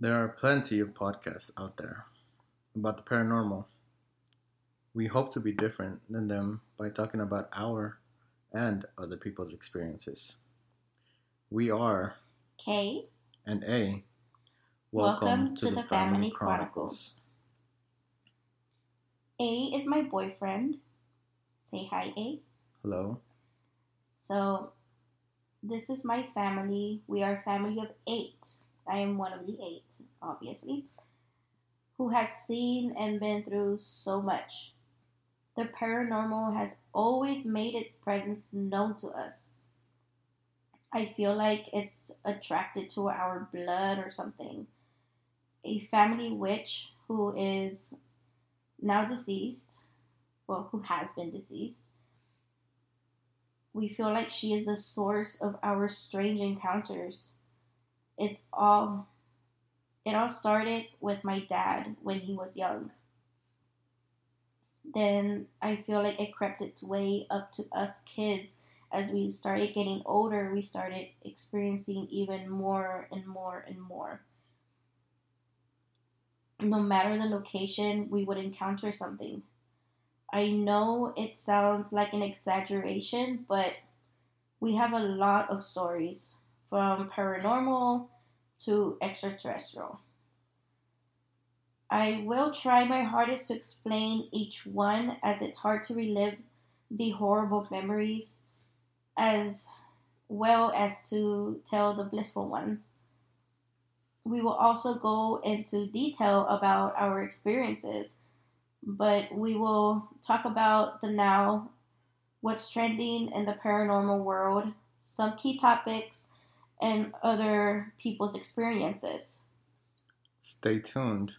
There are plenty of podcasts out there about the paranormal. We hope to be different than them by talking about our and other people's experiences. We are K and A. welcome, to, the, Family Chronicles. A is my boyfriend. Say hi, A. Hello. So, this is my family. We are a family of eight. I am one of the eight, obviously, who have seen and been through so much. The paranormal has always made its presence known to us. I feel like it's attracted to our blood or something. A family witch who is now deceased, well, who has been deceased, we feel like she is the source of our strange encounters. It's all it all started with my dad when he was young. Then I feel like it crept its way up to us kids as we started getting older, we started experiencing even more and more and more. No matter the location, we would encounter something. I know it sounds like an exaggeration, but we have a lot of stories from paranormal to extraterrestrial. I will try my hardest to explain each one as it's hard to relive the horrible memories as well as to tell the blissful ones. We will also go into detail about our experiences but we will talk about the now, what's trending in the paranormal world, some key topics, and other people's experiences. Stay tuned